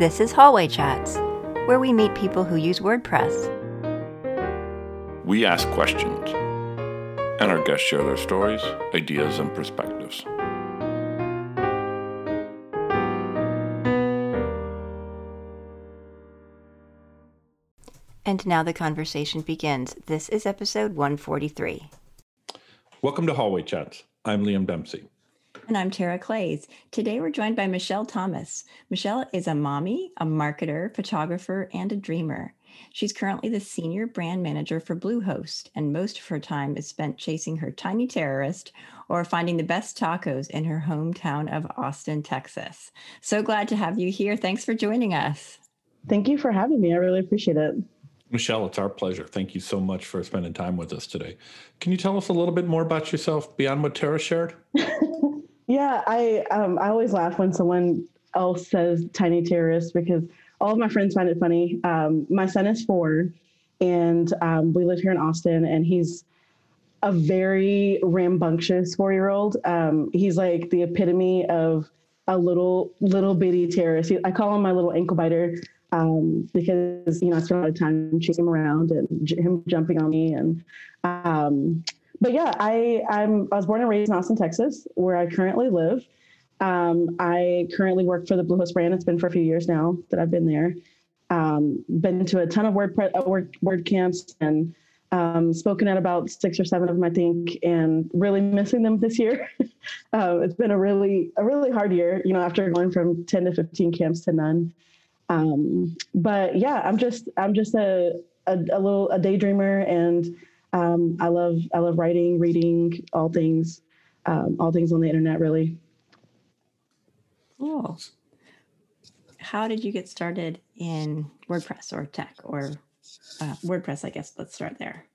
This is Hallway Chats, where we meet people who use WordPress. We ask questions, and our guests share their stories, ideas, and perspectives. And now the conversation begins. This is episode 143. Welcome to Hallway Chats. I'm Liam Dempsey. And I'm Tara Claeys. Today we're joined by Michelle Thomas. Michelle is a mommy, a marketer, photographer, and a dreamer. She's currently the senior brand manager for Bluehost, and most of her time is spent chasing her tiny terrorist or finding the best tacos in her hometown of Austin, Texas. So glad to have you here. Thanks for joining us. Thank you for having me. I really appreciate it. Michelle, it's our pleasure. Thank you so much for spending time with us today. Can you tell us a little bit more about yourself beyond what Tara shared? Yeah, I um, I always laugh when someone else says tiny terrorist because all of my friends find it funny. Um, my son is four, and um, we live here in Austin, and he's a very rambunctious four year old. Um, he's like the epitome of a little little bitty terrorist. I call him my little ankle biter um, because you know I spend a lot of time chasing him around and j- him jumping on me and um, but yeah, I I'm I was born and raised in Austin, Texas, where I currently live. Um, I currently work for the Bluehost brand. It's been for a few years now that I've been there. Um, been to a ton of WordPress uh, word, word camps and um, spoken at about six or seven of them, I think, and really missing them this year. uh, it's been a really a really hard year, you know, after going from ten to fifteen camps to none. Um, but yeah, I'm just I'm just a, a, a little a daydreamer and um, I love I love writing, reading, all things, um, all things on the internet, really. Cool. How did you get started in WordPress or tech or uh, WordPress? I guess let's start there.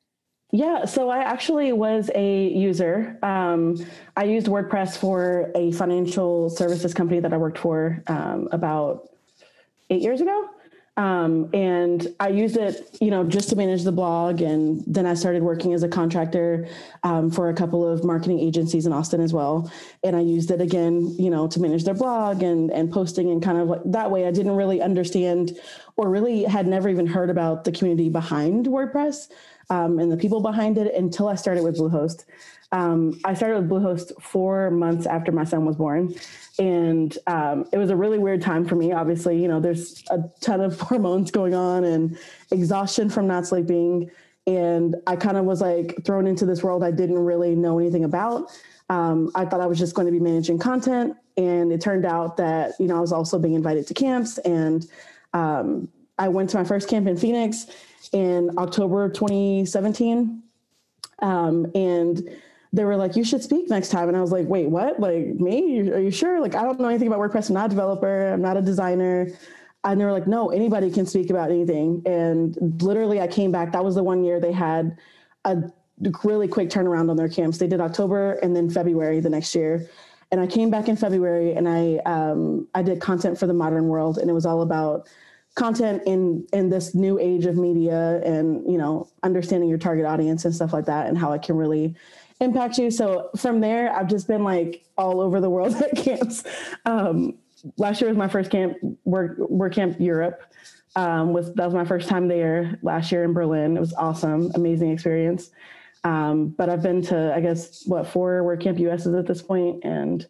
Yeah, so I actually was a user. Um, I used WordPress for a financial services company that I worked for um, about eight years ago. Um, and I used it, you know, just to manage the blog. And then I started working as a contractor um, for a couple of marketing agencies in Austin as well. And I used it again, you know, to manage their blog and and posting and kind of like that way. I didn't really understand or really had never even heard about the community behind WordPress um, and the people behind it until I started with Bluehost. Um, I started with Bluehost four months after my son was born, and um, it was a really weird time for me. Obviously, you know, there's a ton of hormones going on and exhaustion from not sleeping, and I kind of was like thrown into this world I didn't really know anything about. Um, I thought I was just going to be managing content, and it turned out that you know I was also being invited to camps, and um, I went to my first camp in Phoenix in October 2017, um, and they were like, you should speak next time. And I was like, wait, what? Like me? Are you sure? Like, I don't know anything about WordPress. I'm not a developer. I'm not a designer. And they were like, no, anybody can speak about anything. And literally I came back. That was the one year they had a really quick turnaround on their camps. They did October and then February the next year. And I came back in February and I, um, I did content for the modern world. And it was all about content in in this new age of media and you know understanding your target audience and stuff like that and how it can really impact you. So from there, I've just been like all over the world at camps. Um, last year was my first camp, work WordCamp Europe. Um, was that was my first time there last year in Berlin. It was awesome, amazing experience. Um, but I've been to I guess what four WordCamp USs at this point, and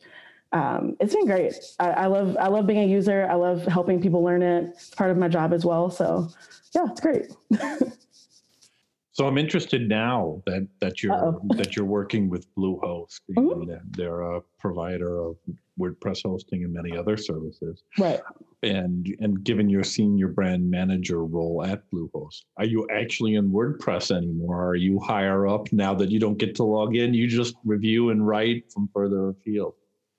um, it's been great. I, I, love I love being a user. I love helping people learn it. It's part of my job as well. So yeah, it's great. So I'm interested now that that you're Uh-oh. that you're working with Bluehost. Mm-hmm. They're a provider of WordPress hosting and many other services. Right. And and given your senior brand manager role at Bluehost, are you actually in WordPress anymore? Are you higher up now that you don't get to log in? You just review and write from further afield.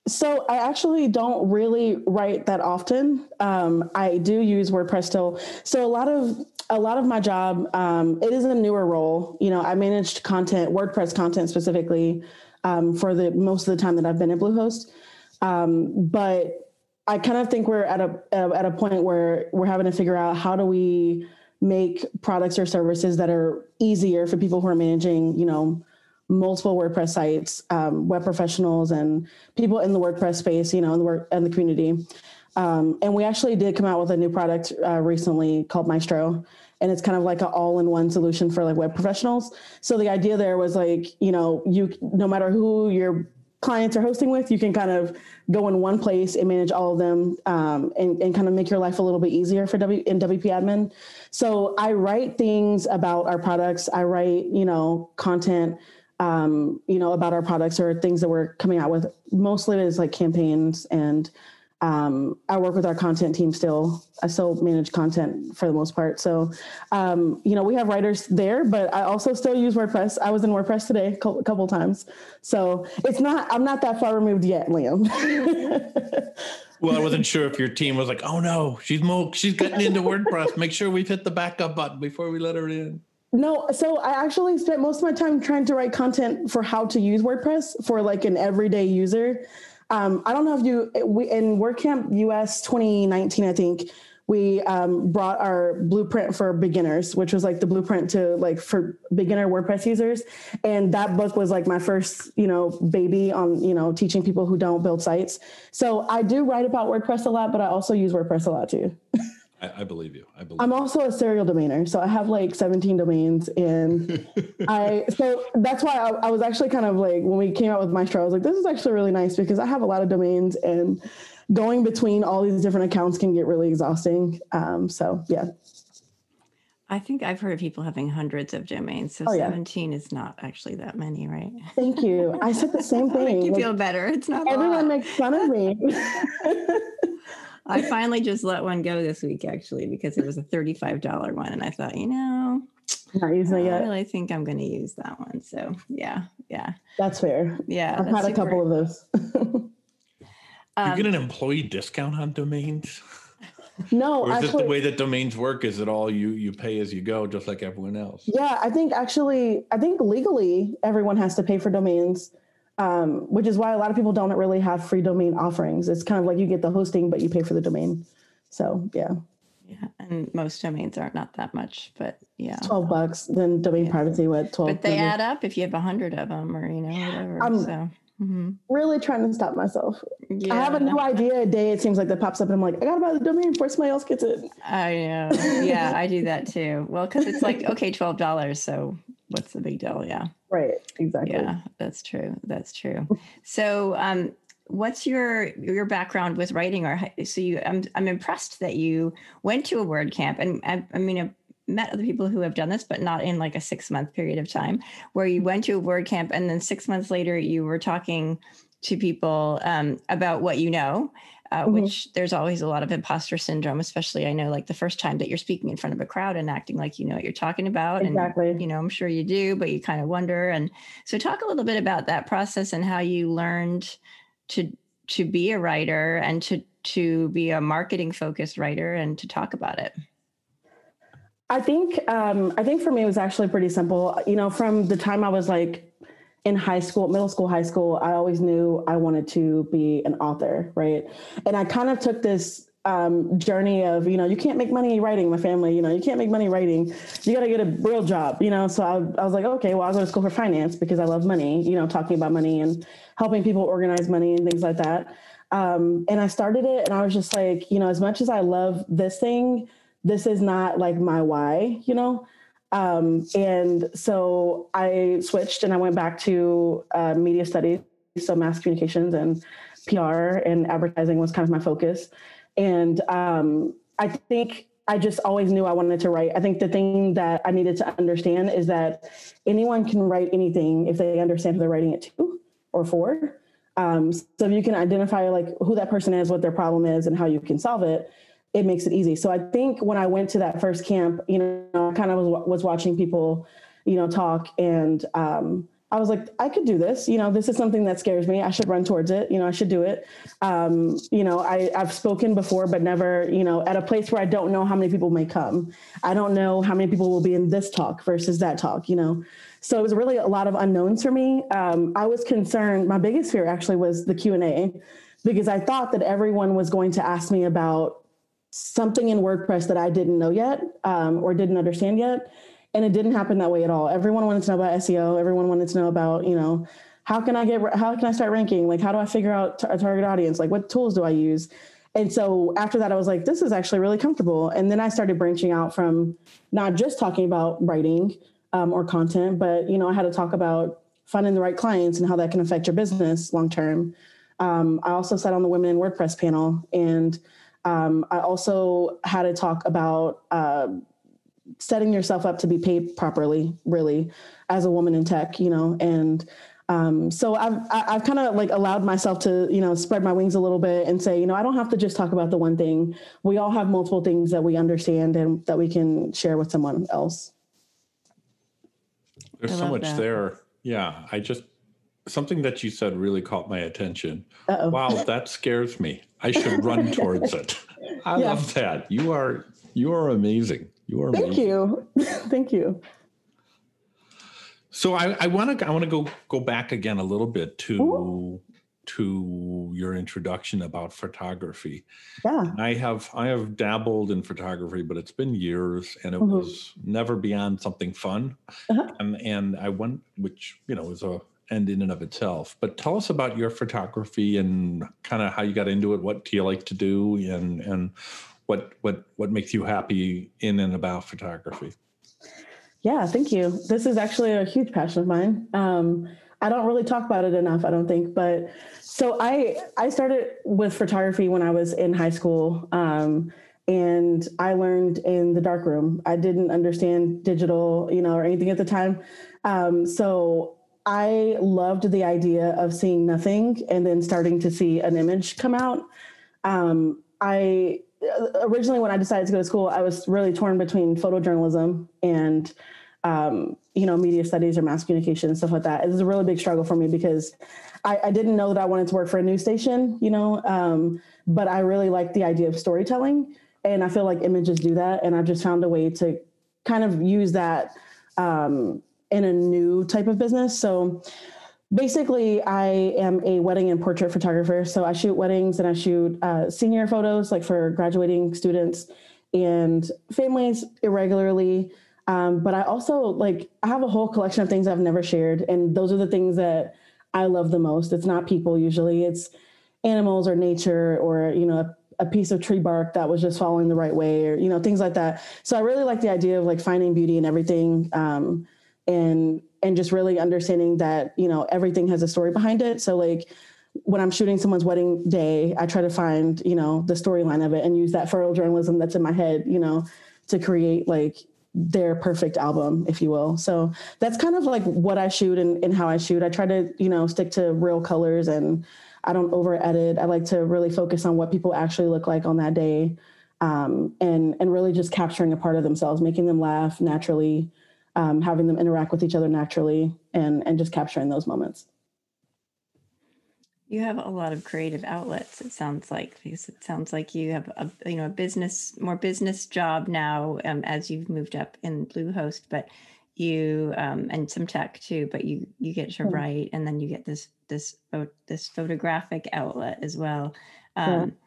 So I actually don't really write that often. Um, I do use WordPress still. So a lot of a lot of my job, um, it is a newer role. You know, I managed content, WordPress content specifically, um, for the most of the time that I've been at Bluehost. Um, but I kind of think we're at a at a point where we're having to figure out how do we make products or services that are easier for people who are managing, you know, multiple WordPress sites, um, web professionals, and people in the WordPress space, you know, in the work and the community. Um, and we actually did come out with a new product uh, recently called Maestro. And it's kind of like an all-in-one solution for like web professionals. So the idea there was like, you know, you no matter who your clients are hosting with, you can kind of go in one place and manage all of them um, and, and kind of make your life a little bit easier for W in WP admin. So I write things about our products. I write, you know, content, um, you know, about our products or things that we're coming out with. Mostly is like campaigns and um, I work with our content team still. I still manage content for the most part. So, um, you know, we have writers there, but I also still use WordPress. I was in WordPress today a couple, couple times. So it's not, I'm not that far removed yet, Liam. well, I wasn't sure if your team was like, oh no, she's mo- she's getting into WordPress. Make sure we've hit the backup button before we let her in. No, so I actually spent most of my time trying to write content for how to use WordPress for like an everyday user. Um, I don't know if you we in WordCamp US 2019, I think we um, brought our blueprint for beginners, which was like the blueprint to like for beginner WordPress users. And that book was like my first, you know, baby on, you know, teaching people who don't build sites. So I do write about WordPress a lot, but I also use WordPress a lot too. I, I, believe you. I believe. I'm also a serial domainer, so I have like 17 domains, and I so that's why I, I, was actually kind of like when we came out with Maestro, I was like, this is actually really nice because I have a lot of domains, and going between all these different accounts can get really exhausting. Um, so yeah. I think I've heard of people having hundreds of domains. So oh, yeah. 17 is not actually that many, right? Thank you. I said the same thing. make you like, feel better. It's not everyone makes fun of me. I finally just let one go this week actually because it was a $35 one. And I thought, you know, not using it yet. I really think I'm going to use that one. So yeah, yeah. That's fair. Yeah. I've had super. a couple of those. um, you get an employee discount on domains? No, or is actually, it the way that domains work? Is it all you you pay as you go, just like everyone else? Yeah, I think actually, I think legally everyone has to pay for domains um, which is why a lot of people don't really have free domain offerings. It's kind of like you get the hosting, but you pay for the domain. So yeah. Yeah, and most domains aren't not that much, but yeah, twelve bucks. Then domain yeah. privacy, what twelve? But they add up if you have a hundred of them, or you know whatever. I'm so. Mm-hmm. Really trying to stop myself. Yeah. I have a new idea a day. It seems like that pops up, and I'm like, I gotta buy the domain before somebody else gets it. I know. Yeah, I do that too. Well, because it's like okay, twelve dollars. So what's the big deal? Yeah. Right. Exactly. Yeah, that's true. That's true. so, um, what's your your background with writing? Or so you, I'm I'm impressed that you went to a word camp, and I, I mean. I've met other people who have done this, but not in like a six month period of time, where you went to a word camp and then six months later you were talking to people um, about what you know uh, mm-hmm. which there's always a lot of imposter syndrome, especially I know like the first time that you're speaking in front of a crowd and acting like you know what you're talking about. Exactly. And, you know, I'm sure you do, but you kind of wonder. And so talk a little bit about that process and how you learned to to be a writer and to to be a marketing focused writer and to talk about it. I think um, I think for me it was actually pretty simple. You know, from the time I was like in high school, middle school, high school, I always knew I wanted to be an author, right? And I kind of took this um, journey of, you know, you can't make money writing, my family, you know, you can't make money writing. You got to get a real job, you know? So I, I was like, okay, well, I'll go to school for finance because I love money, you know, talking about money and helping people organize money and things like that. Um, and I started it and I was just like, you know, as much as I love this thing, this is not like my why, you know? Um, and so I switched and I went back to uh, media studies, so mass communications and PR and advertising was kind of my focus. And um, I think I just always knew I wanted to write. I think the thing that I needed to understand is that anyone can write anything if they understand who they're writing it to or for. Um, so if you can identify like who that person is, what their problem is, and how you can solve it, it makes it easy. So I think when I went to that first camp, you know, I kind of was, was watching people, you know, talk and um, I was like, I could do this. You know, this is something that scares me. I should run towards it. You know, I should do it. Um, you know, I, I've spoken before, but never, you know, at a place where I don't know how many people may come. I don't know how many people will be in this talk versus that talk, you know. So it was really a lot of unknowns for me. Um, I was concerned. My biggest fear actually was the Q and A, because I thought that everyone was going to ask me about something in WordPress that I didn't know yet um, or didn't understand yet. And it didn't happen that way at all. Everyone wanted to know about SEO. Everyone wanted to know about, you know, how can I get, how can I start ranking? Like, how do I figure out a target audience? Like, what tools do I use? and so after that, I was like, this is actually really comfortable. And then I started branching out from not just talking about writing um, or content, but you know, I had to talk about finding the right clients and how that can affect your business long term. Um, I also sat on the Women in WordPress panel, and um, I also had to talk about uh, setting yourself up to be paid properly, really, as a woman in tech, you know, and um, so I've I've kind of like allowed myself to you know spread my wings a little bit and say you know I don't have to just talk about the one thing. We all have multiple things that we understand and that we can share with someone else. There's so much that. there. Yeah, I just something that you said really caught my attention. Uh-oh. Wow, that scares me. I should run towards it. I yeah. love that. You are you are amazing. You are. Thank amazing. you. Thank you. So I, want to I want to go go back again a little bit to Ooh. to your introduction about photography. Yeah. I have I have dabbled in photography, but it's been years, and it mm-hmm. was never beyond something fun. Uh-huh. And and I went, which you know is a end in and of itself. But tell us about your photography and kind of how you got into it. What do you like to do, and and what what what makes you happy in and about photography? Yeah, thank you. This is actually a huge passion of mine. Um, I don't really talk about it enough, I don't think. But so I I started with photography when I was in high school. Um, and I learned in the darkroom. I didn't understand digital, you know, or anything at the time. Um, so I loved the idea of seeing nothing and then starting to see an image come out. Um, I originally, when I decided to go to school, I was really torn between photojournalism and um, you know, media studies or mass communication and stuff like that. It was a really big struggle for me because I, I didn't know that I wanted to work for a news station, you know, um, but I really like the idea of storytelling. And I feel like images do that. And I've just found a way to kind of use that um, in a new type of business. So basically, I am a wedding and portrait photographer. So I shoot weddings and I shoot uh, senior photos, like for graduating students and families irregularly. Um, but I also like I have a whole collection of things I've never shared, and those are the things that I love the most. It's not people usually; it's animals or nature or you know a, a piece of tree bark that was just falling the right way or you know things like that. So I really like the idea of like finding beauty in everything, um, and and just really understanding that you know everything has a story behind it. So like when I'm shooting someone's wedding day, I try to find, you know, the storyline of it and use that photojournalism that's in my head, you know, to create like their perfect album, if you will. So that's kind of like what I shoot and, and how I shoot. I try to, you know, stick to real colors and I don't over edit. I like to really focus on what people actually look like on that day. Um, and and really just capturing a part of themselves, making them laugh naturally, um, having them interact with each other naturally, and and just capturing those moments. You have a lot of creative outlets. It sounds like because it sounds like you have a you know a business more business job now um, as you've moved up in Bluehost, but you um, and some tech too. But you you get to write, and then you get this this this photographic outlet as well. Um, yeah.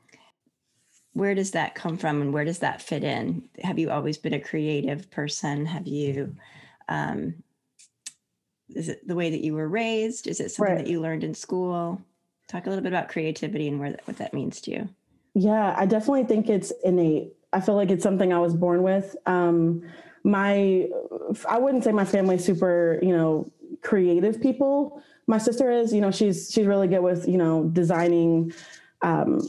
Where does that come from, and where does that fit in? Have you always been a creative person? Have you? Um, is it the way that you were raised? Is it something right. that you learned in school? Talk a little bit about creativity and where that, what that means to you. Yeah, I definitely think it's innate. I feel like it's something I was born with. Um, my, I wouldn't say my family's super, you know, creative people. My sister is, you know, she's she's really good with, you know, designing um,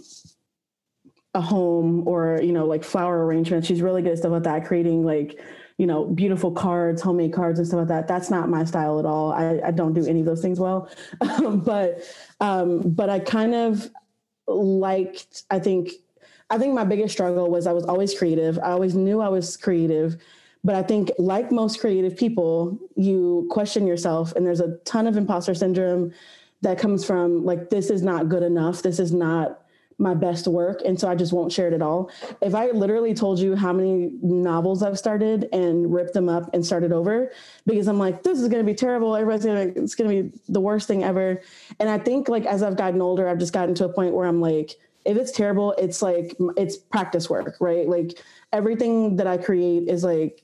a home or you know, like flower arrangements. She's really good at stuff like that, creating like you know, beautiful cards, homemade cards and stuff like that. That's not my style at all. I, I don't do any of those things well. but um, but I kind of liked, I think, I think my biggest struggle was I was always creative. I always knew I was creative. But I think, like most creative people, you question yourself, and there's a ton of imposter syndrome that comes from like, this is not good enough. This is not my best work and so I just won't share it at all. If I literally told you how many novels I've started and ripped them up and started over because I'm like this is going to be terrible everybody's going to it's going to be the worst thing ever. And I think like as I've gotten older I've just gotten to a point where I'm like if it's terrible it's like it's practice work, right? Like everything that I create is like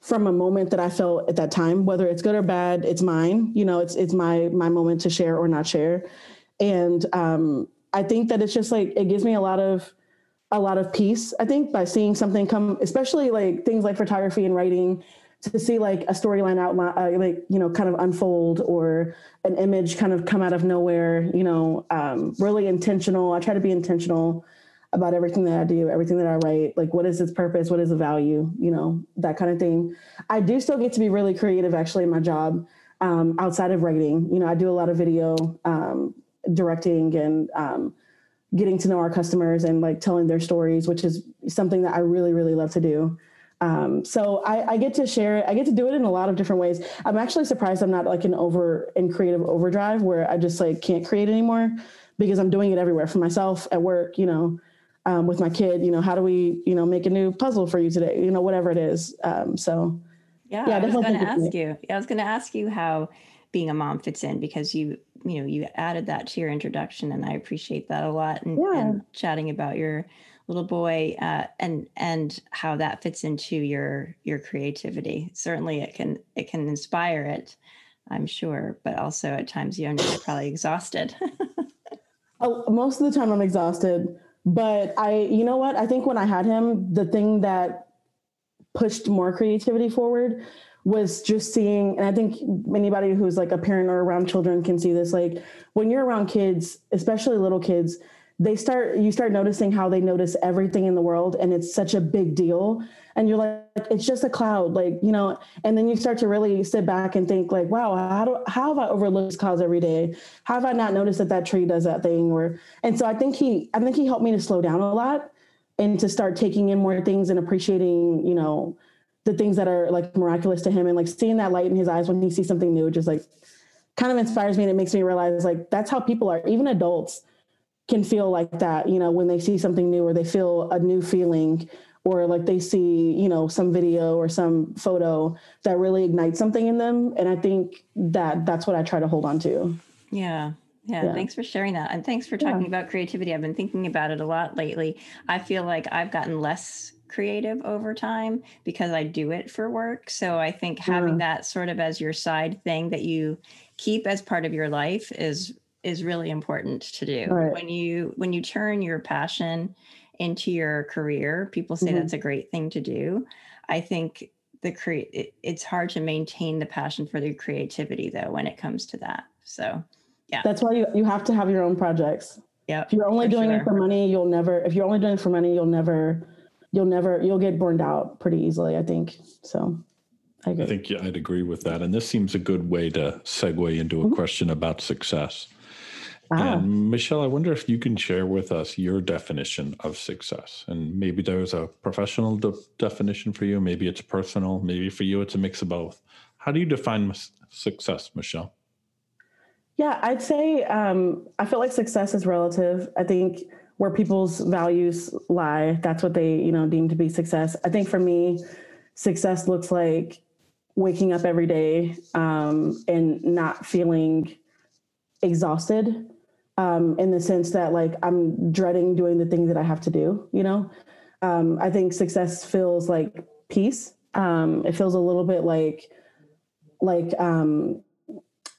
from a moment that I felt at that time whether it's good or bad it's mine, you know, it's it's my my moment to share or not share. And um I think that it's just like it gives me a lot of a lot of peace, I think, by seeing something come, especially like things like photography and writing, to see like a storyline outline, uh, like, you know, kind of unfold or an image kind of come out of nowhere, you know, um, really intentional. I try to be intentional about everything that I do, everything that I write. Like, what is its purpose? What is the value? You know, that kind of thing. I do still get to be really creative actually in my job um, outside of writing. You know, I do a lot of video um, directing and um, getting to know our customers and like telling their stories, which is something that I really, really love to do. Um, so I, I, get to share it. I get to do it in a lot of different ways. I'm actually surprised I'm not like an over in creative overdrive where I just like can't create anymore because I'm doing it everywhere for myself at work, you know, um, with my kid, you know, how do we, you know, make a new puzzle for you today? You know, whatever it is. Um, so yeah, yeah I was going to ask you, yeah, I was going to ask you how being a mom fits in because you you know you added that to your introduction and i appreciate that a lot and, yeah. and chatting about your little boy uh, and and how that fits into your your creativity. Certainly it can it can inspire it i'm sure but also at times you know you're probably exhausted. Oh, most of the time i'm exhausted but i you know what? I think when i had him the thing that pushed more creativity forward was just seeing, and I think anybody who's like a parent or around children can see this. Like when you're around kids, especially little kids, they start you start noticing how they notice everything in the world and it's such a big deal and you're like it's just a cloud like you know and then you start to really sit back and think like wow how do how have i overlooked this clouds every day how have i not noticed that that tree does that thing or and so i think he i think he helped me to slow down a lot and to start taking in more things and appreciating you know the things that are like miraculous to him and like seeing that light in his eyes when he sees something new just like kind of inspires me and it makes me realize like that's how people are. Even adults can feel like that you know when they see something new or they feel a new feeling or like they see you know some video or some photo that really ignites something in them. And i think that that's what i try to hold on to. Yeah yeah, yeah, thanks for sharing that. And thanks for talking yeah. about creativity. I've been thinking about it a lot lately. I feel like I've gotten less creative over time because I do it for work. So I think having yeah. that sort of as your side thing that you keep as part of your life is is really important to do. Right. When you when you turn your passion into your career, people say mm-hmm. that's a great thing to do. I think the create it, it's hard to maintain the passion for the creativity though when it comes to that. So yeah. That's why you, you have to have your own projects. Yeah. If you're only doing sure. it for money, you'll never if you're only doing it for money, you'll never you'll never you'll get burned out pretty easily i think so i, I think yeah, i'd agree with that and this seems a good way to segue into a mm-hmm. question about success ah. and michelle i wonder if you can share with us your definition of success and maybe there's a professional de- definition for you maybe it's personal maybe for you it's a mix of both how do you define success michelle yeah i'd say um, i feel like success is relative i think where people's values lie. That's what they, you know, deem to be success. I think for me, success looks like waking up every day um, and not feeling exhausted um, in the sense that like I'm dreading doing the things that I have to do. You know, um, I think success feels like peace. Um, it feels a little bit like like um,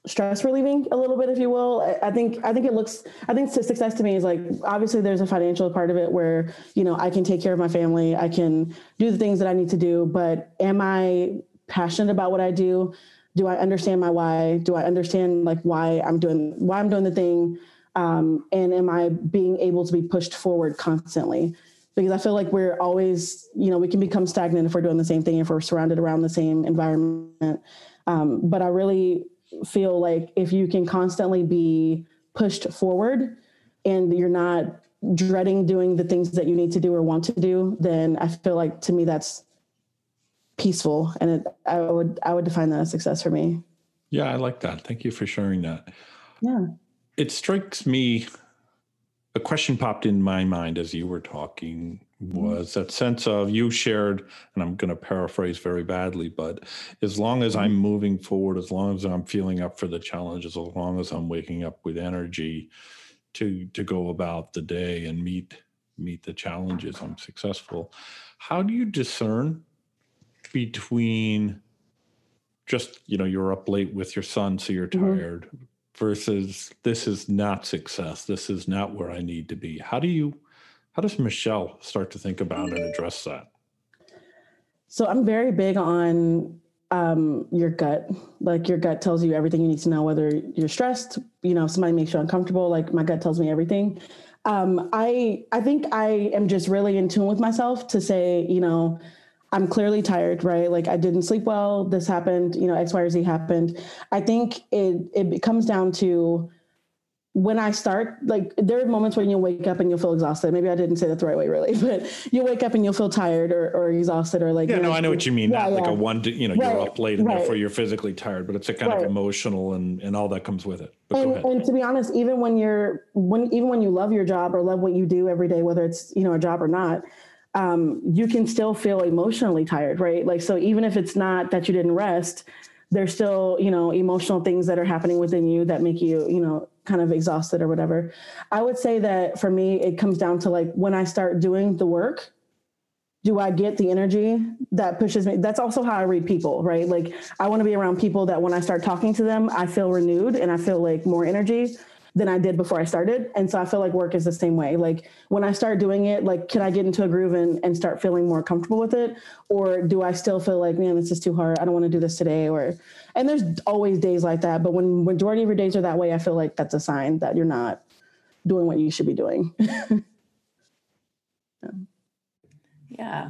stress relieving a little bit if you will. I, think i think it looks i think success to me is like obviously there's a financial part of it where you know i can take care of my family i can do the things that i need to do but am i passionate about what i do? Do i understand my why? Do i understand like why i'm doing why i'm doing the thing? Um, and am i being able to be pushed forward constantly? Because i feel like we're always you know we can become stagnant if we're doing the same thing if we're surrounded around the same environment. Um, but i really feel like if you can constantly be pushed forward and you're not dreading doing the things that you need to do or want to do, then I feel like to me that's peaceful, and it, I would I would define that as success for me. Yeah, I like that. Thank you for sharing that. Yeah, it strikes me. A question popped in my mind as you were talking. Was that sense of you shared, and I'm going to paraphrase very badly, but as long as I'm mm-hmm. moving forward, as long as I'm feeling up for the challenges, as long as I'm waking up with energy to to go about the day and meet meet the challenges, I'm successful. How do you discern between just you know you're up late with your son, so you're mm-hmm. tired, mm-hmm. versus this is not success. This is not where I need to be. How do you How does Michelle start to think about and address that? So I'm very big on um, your gut. Like your gut tells you everything you need to know, whether you're stressed, you know, somebody makes you uncomfortable. Like my gut tells me everything. Um, I I think I am just really in tune with myself to say, you know, I'm clearly tired, right? Like I didn't sleep well. This happened, you know, X, Y, or Z happened. I think it it comes down to when I start, like there are moments when you'll wake up and you'll feel exhausted. Maybe I didn't say that the right way, really, but you wake up and you'll feel tired or, or exhausted or like. Yeah, no, I know what you mean. Yeah, Not like a one, to, you know, you're up late and right. therefore you're physically tired, but it's a kind Right. of emotional and, and all that comes with it. And, and to be honest, even when you're when even when you love your job or love what you do every day, whether it's you know a job or not, um, you can still feel emotionally tired, right? Like so, even if it's not that you didn't rest, there's still you know emotional things that are happening within you that make you you know kind of exhausted or whatever. I would say that for me, it comes down to like when I start doing the work. Do I get the energy that pushes me? That's also how I read people, right? Like I want to be around people that when I start talking to them, I feel renewed and I feel like more energy than I did before I started. And so I feel like work is the same way. Like when I start doing it, like can I get into a groove and, and start feeling more comfortable with it? Or do I still feel like, man, this is too hard. I don't want to do this today. Or and there's always days like that. But when majority of your days are that way, I feel like that's a sign that you're not doing what you should be doing. Yeah.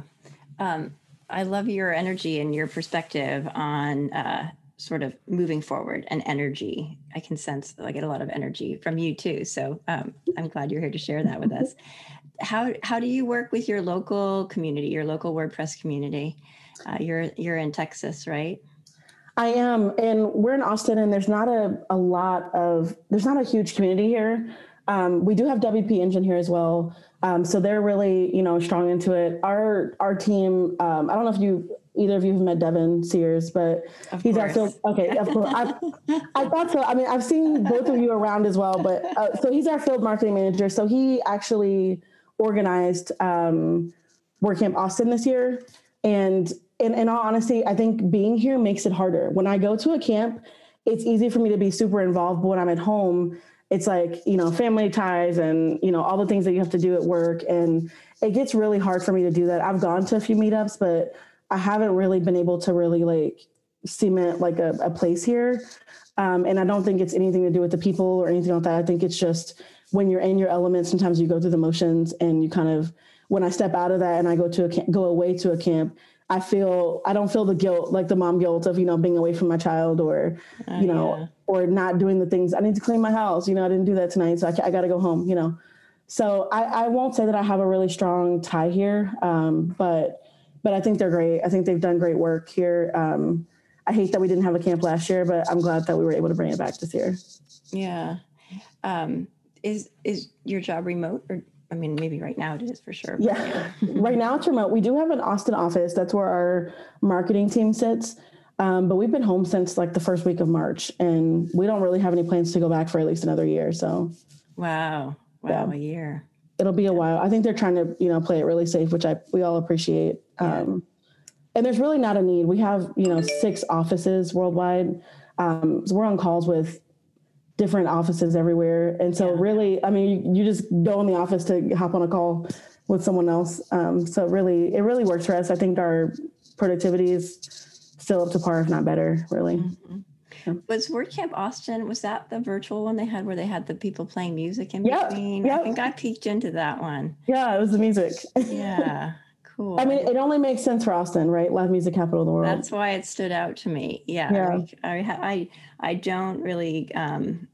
Um, I love your energy and your perspective on uh, sort of moving forward and energy. I can sense, I get a lot of energy from you too. So um, I'm glad you're here to share that with us. How, how do you work with your local community, your local WordPress community? Uh, you're, you're in Texas, right? I am, and we're in Austin, and there's not a, a lot of there's not a huge community here. Um, we do have WP Engine here as well, um, so they're really you know strong into it. Our our team, um, I don't know if you either of you have met Devin Sears, but Of he's our course. field. Okay, of course. I, I thought so. I mean, I've seen both of you around as well, but uh, so he's our field marketing manager. So he actually organized um, WordCamp Austin this year, and in, in all honesty, I think being here makes it harder. When I go to a camp, it's easy for me to be super involved, but when I'm at home, it's like you know family ties and you know all the things that you have to do at work, and it gets really hard for me to do that. I've gone to a few meetups, but I haven't really been able to really like cement like a, a place here. Um, and I don't think it's anything to do with the people or anything like that. I think it's just when you're in your element, sometimes you go through the motions and you kind of, when I step out of that and I go to a camp, go away to a camp, I feel, I don't feel the guilt, like the mom guilt of, you know, being away from my child or, Oh, you know, yeah. or not doing the things I need to clean my house. You know, I didn't do that tonight. So I, I got to go home, you know? So I, I won't say that I have a really strong tie here. Um, but, but I think they're great. I think they've done great work here. Um, I hate that we didn't have a camp last year, but I'm glad that we were able to bring it back this year. Yeah. Um, is, is your job remote or, I mean, maybe right now it is for sure. Yeah. right now it's remote. We do have an Austin office. That's where our marketing team sits. Um, but we've been home since like the first week of March, and we don't really have any plans to go back for at least another year. So Wow. Wow. Yeah. A year. it'll be a while. I think they're trying to, you know, play it really safe, which I we all appreciate. Yeah. Um, and there's really not a need. We have, you know, six offices worldwide. Um, so we're on calls with different offices everywhere. And so Yeah. really, I mean, you, you just go in the office to hop on a call with someone else. Um, so really, it really works for us. I think our productivity is still up to par, if not better, really. Was WordCamp Austin, was that the virtual one they had where they had the people playing music in Yep, between? I think I peeked into that one. Yeah, it was the music. Yeah. Cool. I mean, it only makes sense for Austin, right? Live music capital of the world. That's why it stood out to me. Yeah. Yeah. I, I, I, don't really, um,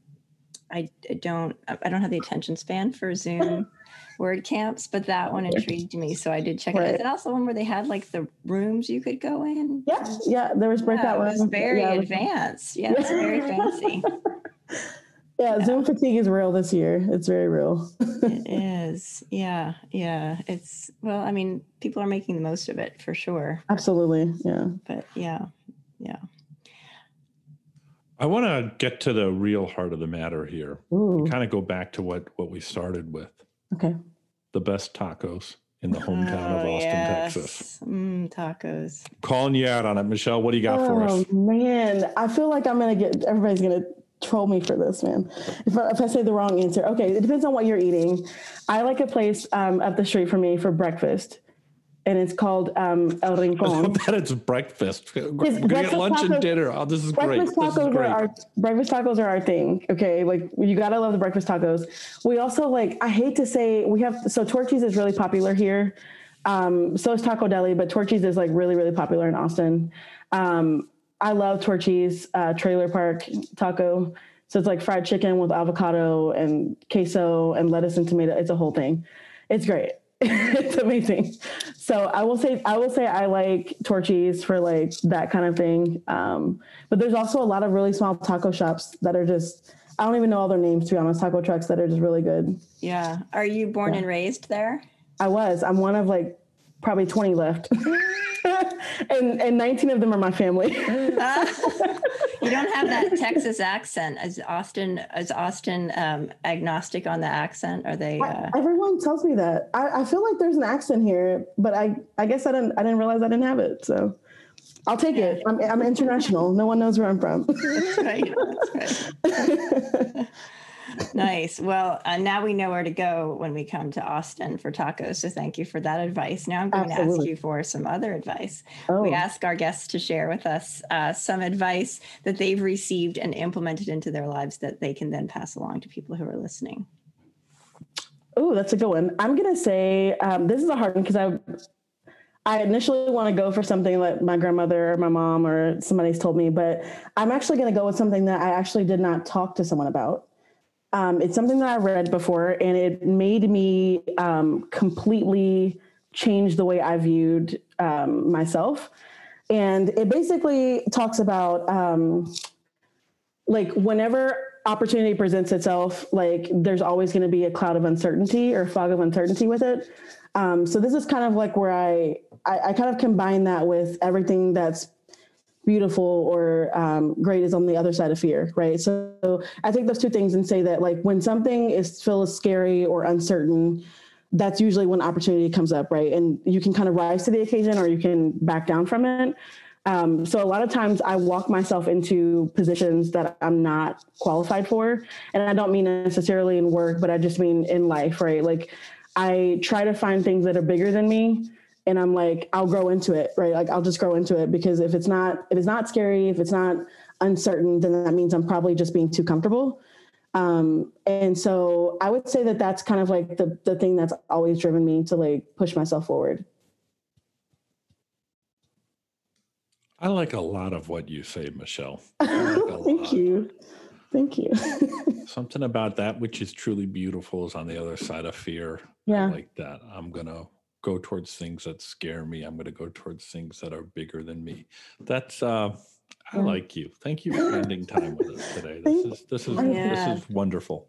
I I don't, I don't have the attention span for Zoom word camps, but that one intrigued me. So I did check it out. Is Right. it also one where they had like the rooms you could go in? Yes, yeah, there was Yeah, breakout it was rooms. very yeah, was- advanced. Yeah, it's very fancy. yeah, Zoom fatigue is real this year. It's very real. It is. Yeah. Yeah. It's, well, I mean, people are making the most of it for sure. Absolutely. Yeah. But yeah. Yeah. I want to get to the real heart of the matter here. Kind of go back to what what we started with. Okay. The best tacos in the hometown of Oh, Austin, yes. Texas. Mm, tacos. Calling you out on it, Michelle. What do you got for us? Oh us? man, I feel like I'm gonna get everybody's gonna troll me for this, man. If I, if I say the wrong answer, okay, it depends on what you're eating. I like a place um, up the street for me for breakfast, and it's called um, El Rincon. that it's breakfast. We're gonna get lunch and dinner. Oh, this is great. Breakfast This is tacos are our breakfast tacos are our thing. Okay, like you gotta love the breakfast tacos. We also like. I hate to say we have so Torchy's is really popular here. Um, so is Taco Deli, but Torchy's is like really really popular in Austin. Um, I love Torchy's uh, Trailer Park Taco. So it's like fried chicken with avocado and queso and lettuce and tomato. It's a whole thing. It's great. it's amazing. So I will say I will say I like Torchy's for like that kind of thing. Um, but there's also a lot of really small taco shops that are just I don't even know all their names to be honest. Taco trucks that are just really good. Yeah. Are you born and raised there? I was. I'm one of like probably 20 left. and and 19 of them are my family. You don't have that Texas accent. Is Austin is Austin um, agnostic on the accent? Are they? Uh, Everyone tells me that. I, I feel like there's an accent here, but I I guess I didn't I didn't realize I didn't have it. So I'll take it. I'm I'm international. No one knows where I'm from. that's right. That's right. Nice. Well, uh, now we know where to go when we come to Austin for tacos. So thank you for that advice. Now I'm going to ask you for some other advice. Oh. We ask our guests to share with us uh, some advice that they've received and implemented into their lives that they can then pass along to people who are listening. Oh, that's a good one. I'm gonna say um, this is a hard one because I I initially want to go for something that my grandmother or my mom or somebody's told me, but I'm actually gonna go with something that I actually did not talk to someone about. Um, it's something that I read before, and it made me um, completely change the way I viewed um, myself. And it basically talks about um, like whenever opportunity presents itself, like there's always going to be a cloud of uncertainty or fog of uncertainty with it. Um, so this is kind of like where I, I I kind of combine that with everything that's beautiful or um, great is on the other side of fear, right? So I take those two things and say that like when something is feels scary or uncertain, that's usually when opportunity comes up, right? And you can kind of rise to the occasion or you can back down from it. Um, so a lot of times I walk myself into positions that I'm not qualified for. And I don't mean necessarily in work, but I just mean in life, right? Like I try to find things that are bigger than me and I'm like, I'll grow into it, right? Like I'll just grow into it because if it's not, if it's not scary, if it's not uncertain, then that means I'm probably just being too comfortable. Um, and so I would say that that's kind of like the, the thing that's always driven me to like push myself forward. I like a lot of what you say, Michelle. Like Thank you. Thank you. Something about that which is truly beautiful is on the other side of fear. Yeah. I like that. I'm gonna go towards things that scare me. I'm gonna go towards things that are bigger than me. That's uh I Yeah. like you. Thank you for spending time with us today. This is this is Yeah. this is wonderful.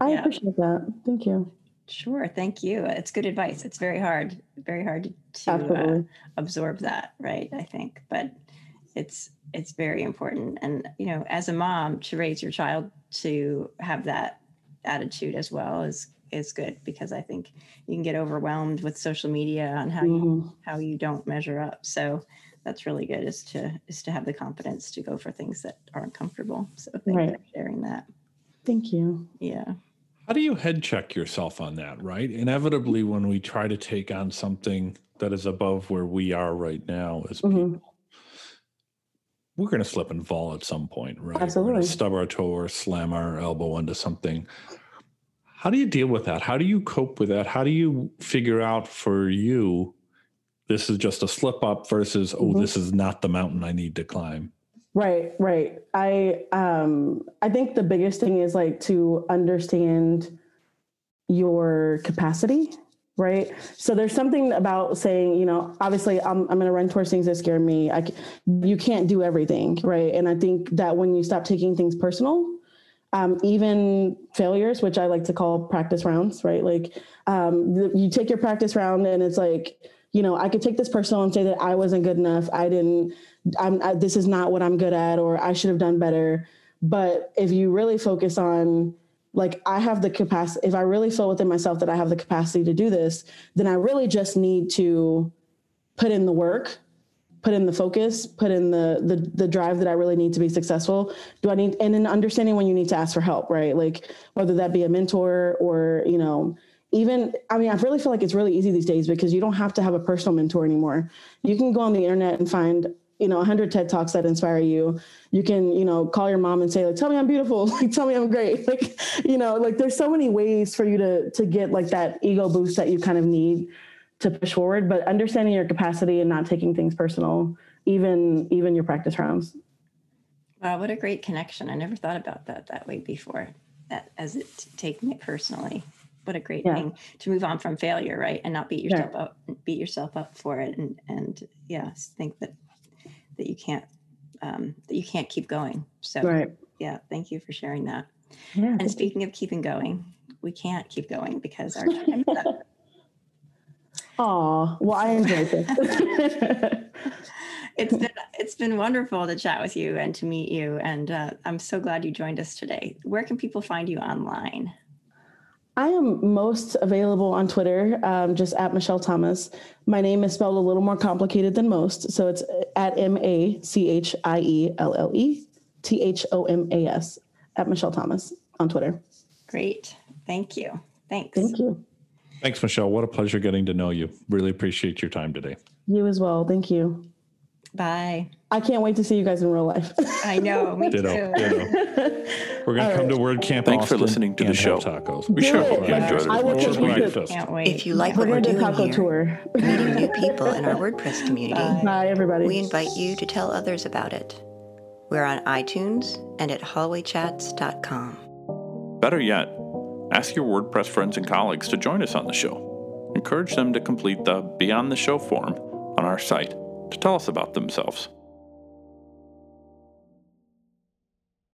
I Yeah. appreciate that. Thank you. Sure, thank you. It's good advice. It's very hard, very hard to uh, absorb that, right? I think, but it's it's very important, and you know, as a mom, to raise your child to have that attitude as well is is good because I think you can get overwhelmed with social media on how you Mhm. how you don't measure up. So that's really good is to is to have the confidence to go for things that aren't comfortable. So thank you for sharing that. Thank you. Yeah. How do you head check yourself on that, right? Inevitably, when we try to take on something that is above where we are right now as Mhm. people, we're going to slip and fall at some point, right? We're going Absolutely. to stub our toe or slam our elbow into something. How do you deal with that? How do you cope with that? How do you figure out for you this is just a slip up versus, oh, Mhm. this is not the mountain I need to climb? Right, right. I um I think the biggest thing is like to understand your capacity, right? So there's something about saying, you know, obviously I'm I'm going to run towards things that scare me. I c- you can't do everything, right? And I think that when you stop taking things personal, um, even failures, which I like to call practice rounds, right? Like um, you take your practice round and it's like, you know, I could take this personal and say that I wasn't good enough. I didn't, I'm, I, this is not what I'm good at, or I should have done better. But if you really focus on, like, I have the capacity, if I really feel within myself that I have the capacity to do this, then I really just need to put in the work put in the focus, put in the the the drive that I really need to be successful? Do I need and then understanding when you need to ask for help, right? Like whether that be a mentor or, you know, even I mean, I really feel like it's really easy these days because you don't have to have a personal mentor anymore. You can go on the internet and find you know a 100 ted talks that inspire you you can you know call your mom and say like tell me i'm beautiful like tell me i'm great like you know like there's so many ways for you to to get like that ego boost that you kind of need to push forward but understanding your capacity and not taking things personal even even your practice rounds wow what a great connection i never thought about that that way before that as it taking it personally what a great yeah. thing to move on from failure right and not beat yourself up beat yourself up for it and and yeah think that that you can't um, that you can't keep going. So right. yeah, thank you for sharing that. Yeah. And speaking of keeping going, we can't keep going because our time is up. Oh, well, I enjoyed this. it's been it's been wonderful to chat with you and to meet you, and uh, I'm so glad you joined us today. Where can people find you online? I am most available on Twitter, um, just at Machielle Thomas. My name is spelled a little more complicated than most. So it's at M A C H I E L L E T H O M A S at Machielle Thomas on Twitter. Great. Thank you. Thanks. Thank you. Thanks, Machielle. What a pleasure getting to know you. Really appreciate your time today. You as well. Thank you. Bye. I can't wait to see you guys in real life. I know. Me ditto, too. Ditto. We're gonna come right. to WordCamp. Thanks Austin for listening to the show. Tacos. We sure hope you enjoyed it. I will take Can't wait. If you like we're what we're doing taco here, tour. meeting new people in our WordPress community. Bye. Bye, everybody. We invite you to tell others about it. We're on iTunes and at hallwaychats.com. Better yet, ask your WordPress friends and colleagues to join us on the show. Encourage them to complete the Beyond the Show form on our site to tell us about themselves.